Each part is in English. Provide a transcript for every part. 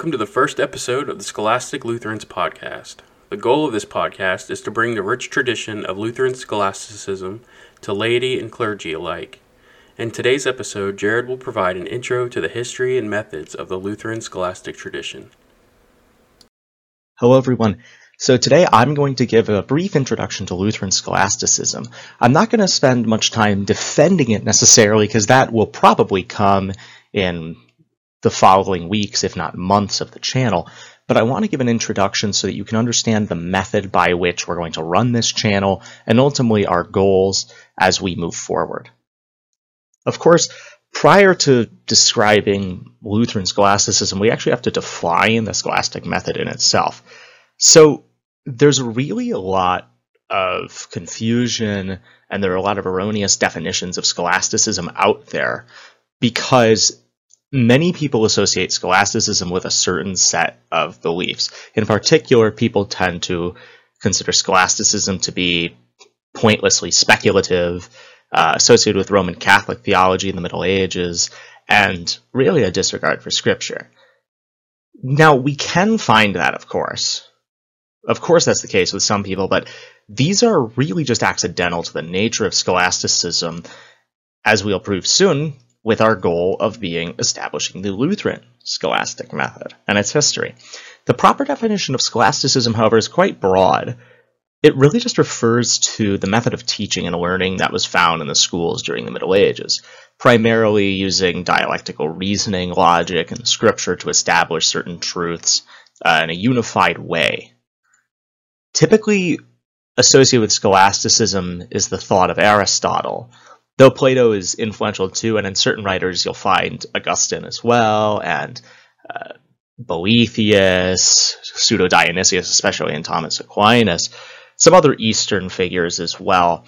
welcome to the first episode of the Scholastic Lutherans podcast. The goal of this podcast is to bring the rich tradition of Lutheran scholasticism to laity and clergy alike. In today's episode, Jared will provide an intro to the history and methods of the Lutheran scholastic tradition. Hello, everyone. So today I'm going to give a brief introduction to Lutheran scholasticism. I'm not going to spend much time defending it necessarily because that will probably come in the following weeks, if not months, of the channel. But I want to give an introduction so that you can understand the method by which we're going to run this channel and ultimately our goals as we move forward. Of course, prior to describing Lutheran scholasticism, we actually have to define the scholastic method in itself. So there's really a lot of confusion and there are a lot of erroneous definitions of scholasticism out there because many people associate scholasticism with a certain set of beliefs. In particular, people tend to consider scholasticism to be pointlessly speculative, uh, associated with Roman Catholic theology in the Middle Ages, and really a disregard for Scripture. Now, we can find that, of course. Of course, that's the case with some people, but these are really just accidental to the nature of scholasticism, as we'll prove soon, with our goal of being establishing the Lutheran scholastic method and its history. The proper definition of scholasticism, however, is quite broad. It really just refers to the method of teaching and learning that was found in the schools during the Middle Ages, primarily using dialectical reasoning, logic, and scripture to establish certain truths uh, in a unified way. Typically associated with scholasticism is the thought of Aristotle, though Plato is influential too, and in certain writers you'll find Augustine as well, and uh, Boethius, Pseudo Dionysius, especially in Thomas Aquinas, some other Eastern figures as well.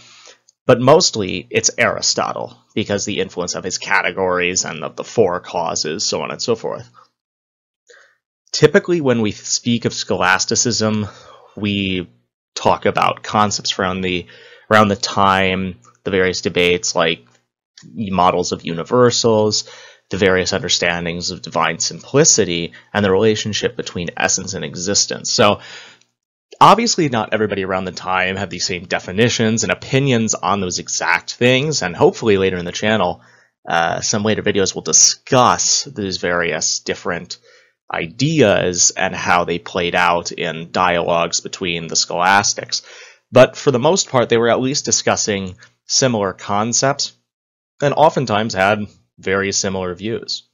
But mostly it's Aristotle, because the influence of his categories and of the four causes, so on and so forth. Typically, when we speak of scholasticism, we talk about concepts around the around the time the various debates like models of universals, the various understandings of divine simplicity, and the relationship between essence and existence. So, obviously, not everybody around the time had the same definitions and opinions on those exact things, and hopefully later in the channel, uh, some later videos will discuss these various different ideas and how they played out in dialogues between the scholastics. But for the most part, they were at least discussing similar concepts and oftentimes had very similar views.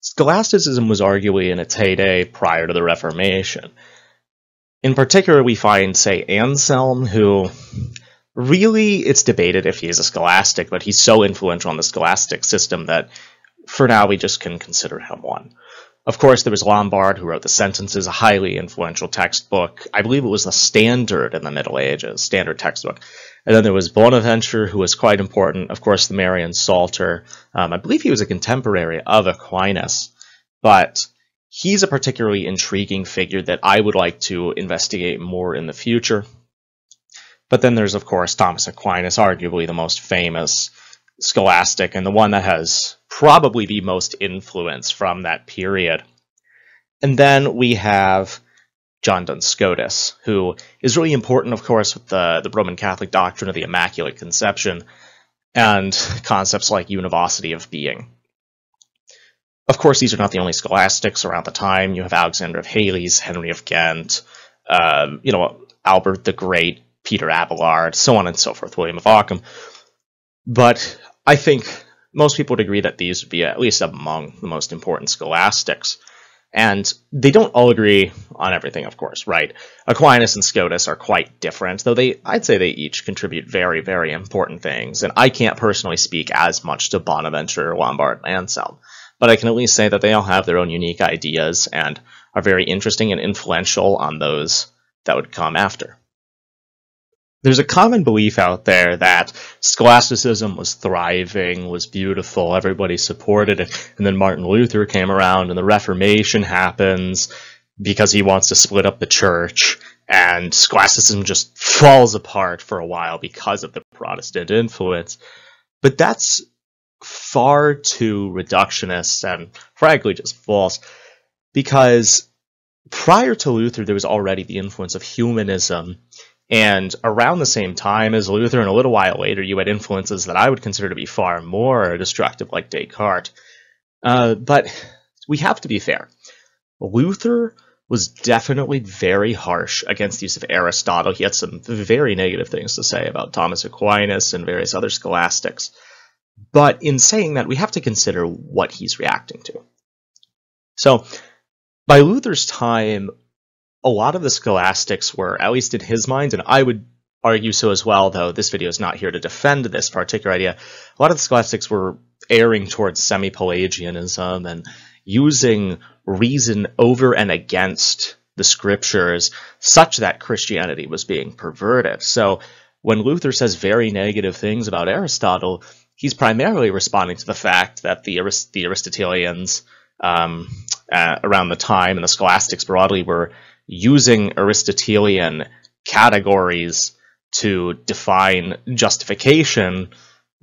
Scholasticism was arguably in its heyday prior to the Reformation. In particular, we find, say, Anselm, who really it's debated if he is a scholastic, but he's so influential on the scholastic system that for now we just can consider him one. Of course, there was Lombard, who wrote the Sentences, a highly influential textbook. I believe it was the standard in the Middle Ages, standard textbook. And then there was Bonaventure, who was quite important. Of course, the Marian Psalter. Um, I believe he was a contemporary of Aquinas, but he's a particularly intriguing figure that I would like to investigate more in the future. But then there's, of course, Thomas Aquinas, arguably the most famous scholastic and the one that has probably the most influence from that period. And then we have John Duns Scotus, who is really important, of course, with the, the Roman Catholic doctrine of the Immaculate Conception and concepts like univocity of being. Of course, these are not the only scholastics around the time. You have Alexander of Hales, Henry of Ghent, uh, you know, Albert the Great, Peter Abelard, so on and so forth, William of Ockham. But I think most people would agree that these would be at least among the most important scholastics. And they don't all agree on everything, of course, right? Aquinas and Scotus are quite different, though they I'd say they each contribute very, very important things. And I can't personally speak as much to Bonaventure, Lombard, and Anselm, but I can at least say that they all have their own unique ideas and are very interesting and influential on those that would come after there's a common belief out there that scholasticism was thriving, was beautiful, everybody supported it, and then Martin Luther came around and the Reformation happens because he wants to split up the church, and scholasticism just falls apart for a while because of the Protestant influence. But that's far too reductionist and frankly just false because prior to Luther, there was already the influence of humanism. And around the same time as Luther, and a little while later, you had influences that I would consider to be far more destructive, like Descartes. Uh, but we have to be fair. Luther was definitely very harsh against the use of Aristotle. He had some very negative things to say about Thomas Aquinas and various other scholastics. But in saying that, we have to consider what he's reacting to. So, by Luther's time, a lot of the scholastics were, at least in his mind, and I would argue so as well, though this video is not here to defend this particular idea, a lot of the scholastics were erring towards semi Pelagianism and using reason over and against the scriptures such that Christianity was being perverted. So when Luther says very negative things about Aristotle, he's primarily responding to the fact that the, Arist- the Aristotelians um, uh, around the time and the scholastics broadly were using Aristotelian categories to define justification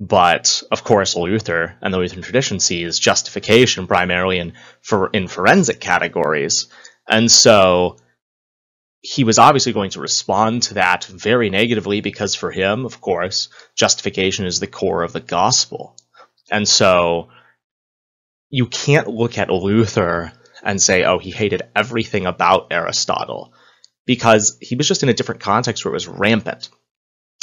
but of course, Luther and the Lutheran tradition sees justification primarily in for in forensic categories, and so he was obviously going to respond to that very negatively because for him, of course, justification is the core of the gospel, and so you can't look at Luther and say, oh, he hated everything about Aristotle, because he was just in a different context where it was rampant.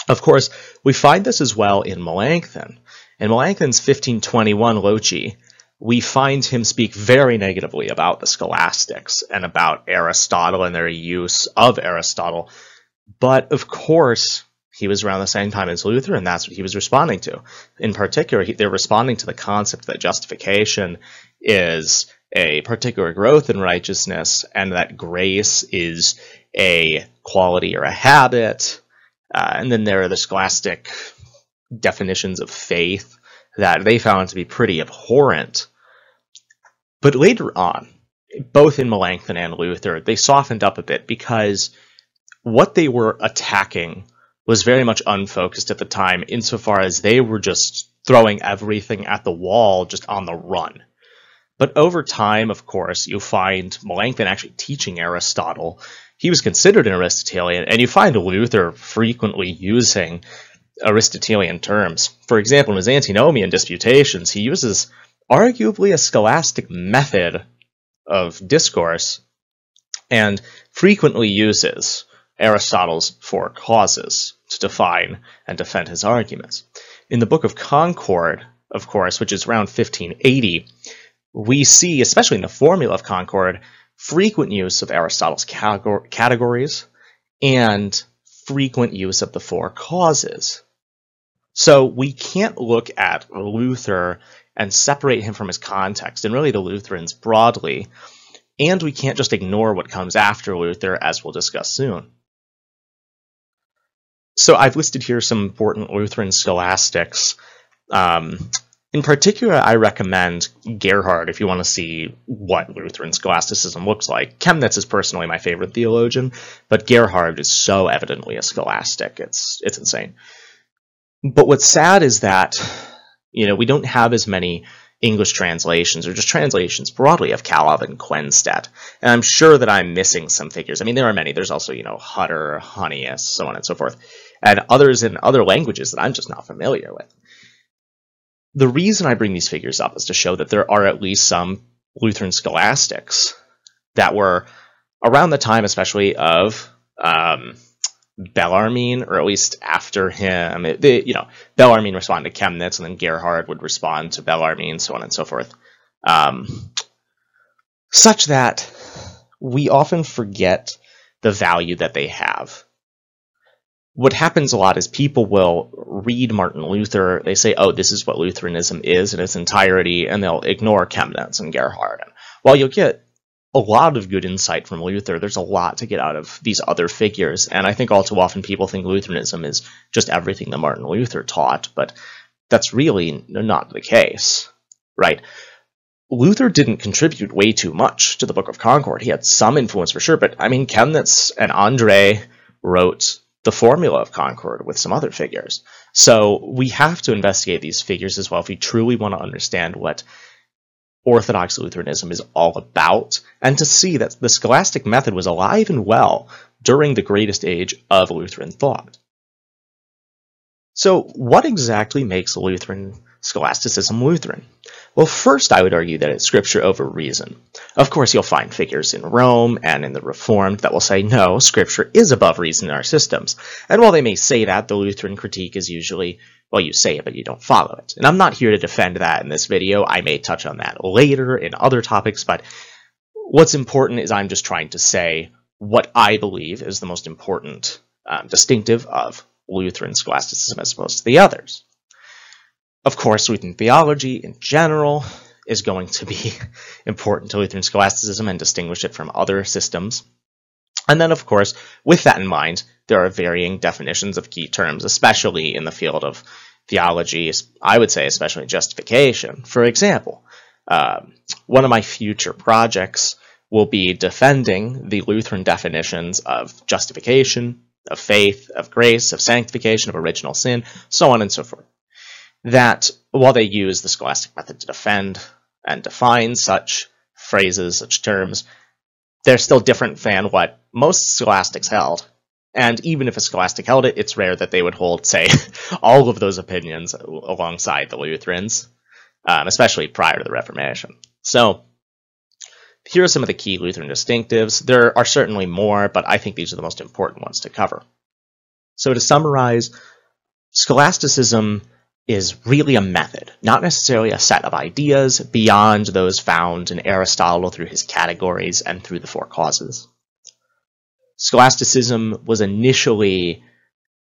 Of course, we find this as well in Melanchthon. In Melanchthon's 1521 Loci, we find him speak very negatively about the scholastics and about Aristotle and their use of Aristotle. But of course, he was around the same time as Luther, and that's what he was responding to. In particular, he, they're responding to the concept that justification is a particular growth in righteousness, and that grace is a quality or a habit, uh, and then there are the scholastic definitions of faith that they found to be pretty abhorrent. But later on, both in Melanchthon and Luther, they softened up a bit because what they were attacking was very much unfocused at the time, insofar as they were just throwing everything at the wall just on the run. But over time, of course, you find Melanchthon actually teaching Aristotle he was considered an Aristotelian, and you find Luther frequently using Aristotelian terms. For example, in his Antinomian disputations, he uses arguably a scholastic method of discourse and frequently uses Aristotle's four causes to define and defend his arguments. In the Book of Concord, of course, which is around 1580, we see, especially in the Formula of Concord, frequent use of Aristotle's categories and frequent use of the four causes. So we can't look at Luther and separate him from his context, and really the Lutherans broadly, and we can't just ignore what comes after Luther, as we'll discuss soon. So I've listed here some important Lutheran scholastics. Um, in particular, I recommend Gerhard if you want to see what Lutheran scholasticism looks like. Chemnitz is personally my favorite theologian, but Gerhard is so evidently a scholastic. It's it's insane. But what's sad is that you know we don't have as many English translations or just translations broadly of Calov and Quenstedt. And I'm sure that I'm missing some figures. I mean, there are many. There's also, you know, Hutter, Hunnius, so on and so forth, and others in other languages that I'm just not familiar with. The reason I bring these figures up is to show that there are at least some Lutheran scholastics that were around the time, especially of um, Bellarmine, or at least after him. It, they, you know, Bellarmine responded to Chemnitz, and then Gerhard would respond to Bellarmine, so on and so forth. Um, such that we often forget the value that they have what happens a lot is people will read Martin Luther, they say, oh, this is what Lutheranism is in its entirety, and they'll ignore Chemnitz and Gerhard. And while you'll get a lot of good insight from Luther, there's a lot to get out of these other figures, and I think all too often people think Lutheranism is just everything that Martin Luther taught, but that's really not the case, right? Luther didn't contribute way too much to the Book of Concord. He had some influence for sure, but I mean, Chemnitz and Andre wrote the formula of Concord with some other figures. So we have to investigate these figures as well if we truly want to understand what Orthodox Lutheranism is all about, and to see that the scholastic method was alive and well during the greatest age of Lutheran thought. So, what exactly makes Lutheran scholasticism Lutheran? Well, first, I would argue that it's scripture over reason. Of course, you'll find figures in Rome and in the Reformed that will say, no, scripture is above reason in our systems. And while they may say that, the Lutheran critique is usually, well, you say it, but you don't follow it. And I'm not here to defend that in this video. I may touch on that later in other topics, but what's important is I'm just trying to say what I believe is the most important um, distinctive of Lutheran scholasticism as opposed to the others. Of course, Lutheran theology in general is going to be important to Lutheran scholasticism and distinguish it from other systems. And then, of course, with that in mind, there are varying definitions of key terms, especially in the field of theology, I would say especially justification. For example, uh, one of my future projects will be defending the Lutheran definitions of justification, of faith, of grace, of sanctification, of original sin, so on and so forth. That while they use the scholastic method to defend and define such phrases, such terms, they're still different than what most scholastics held. And even if a scholastic held it, it's rare that they would hold, say, all of those opinions alongside the Lutherans, um, especially prior to the Reformation. So, here are some of the key Lutheran distinctives. There are certainly more, but I think these are the most important ones to cover. So, to summarize, scholasticism is really a method, not necessarily a set of ideas beyond those found in Aristotle through his categories and through the four causes. Scholasticism was initially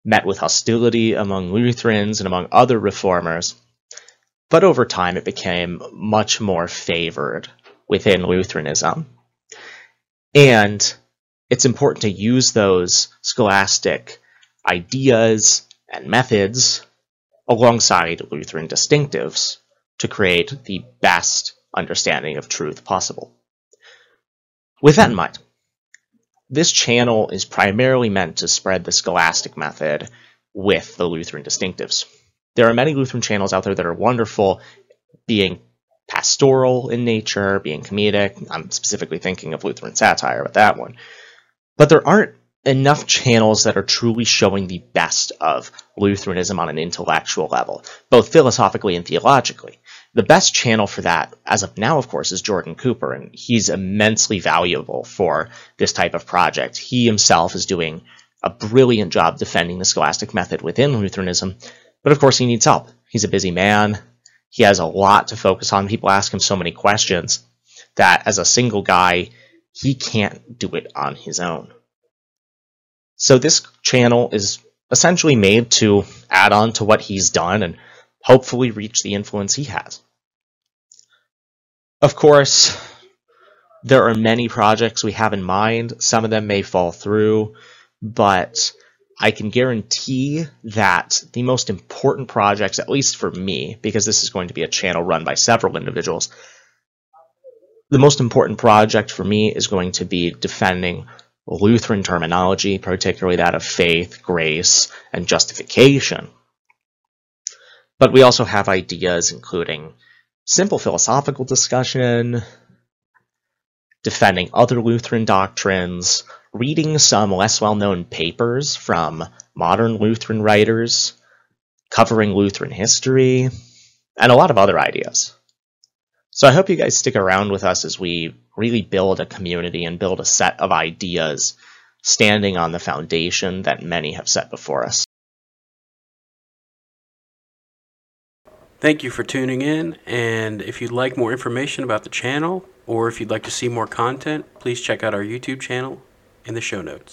met with hostility among Lutherans and among other reformers, but over time it became much more favored within Lutheranism. And it's important to use those scholastic ideas and methods alongside Lutheran distinctives to create the best understanding of truth possible. With that in mind, this channel is primarily meant to spread the scholastic method with the Lutheran distinctives. There are many Lutheran channels out there that are wonderful, being pastoral in nature, being comedic. I'm specifically thinking of Lutheran satire with that one. But there aren't enough channels that are truly showing the best of Lutheranism on an intellectual level, both philosophically and theologically. The best channel for that, as of now, of course, is Jordan Cooper, and he's immensely valuable for this type of project. He himself is doing a brilliant job defending the scholastic method within Lutheranism, but of course, he needs help. He's a busy man. He has a lot to focus on. People ask him so many questions that as a single guy, he can't do it on his own. So this channel is essentially made to add on to what he's done and hopefully reach the influence he has. Of course, there are many projects we have in mind. Some of them may fall through, but I can guarantee that the most important projects, at least for me, because this is going to be a channel run by several individuals, the most important project for me is going to be defending Lutheran terminology, particularly that of faith, grace, and justification. But we also have ideas including simple philosophical discussion, defending other Lutheran doctrines, reading some less well known papers from modern Lutheran writers, covering Lutheran history, and a lot of other ideas. So I hope you guys stick around with us as we really build a community and build a set of ideas standing on the foundation that many have set before us. Thank you for tuning in, and if you'd like more information about the channel, or if you'd like to see more content, please check out our YouTube channel in the show notes.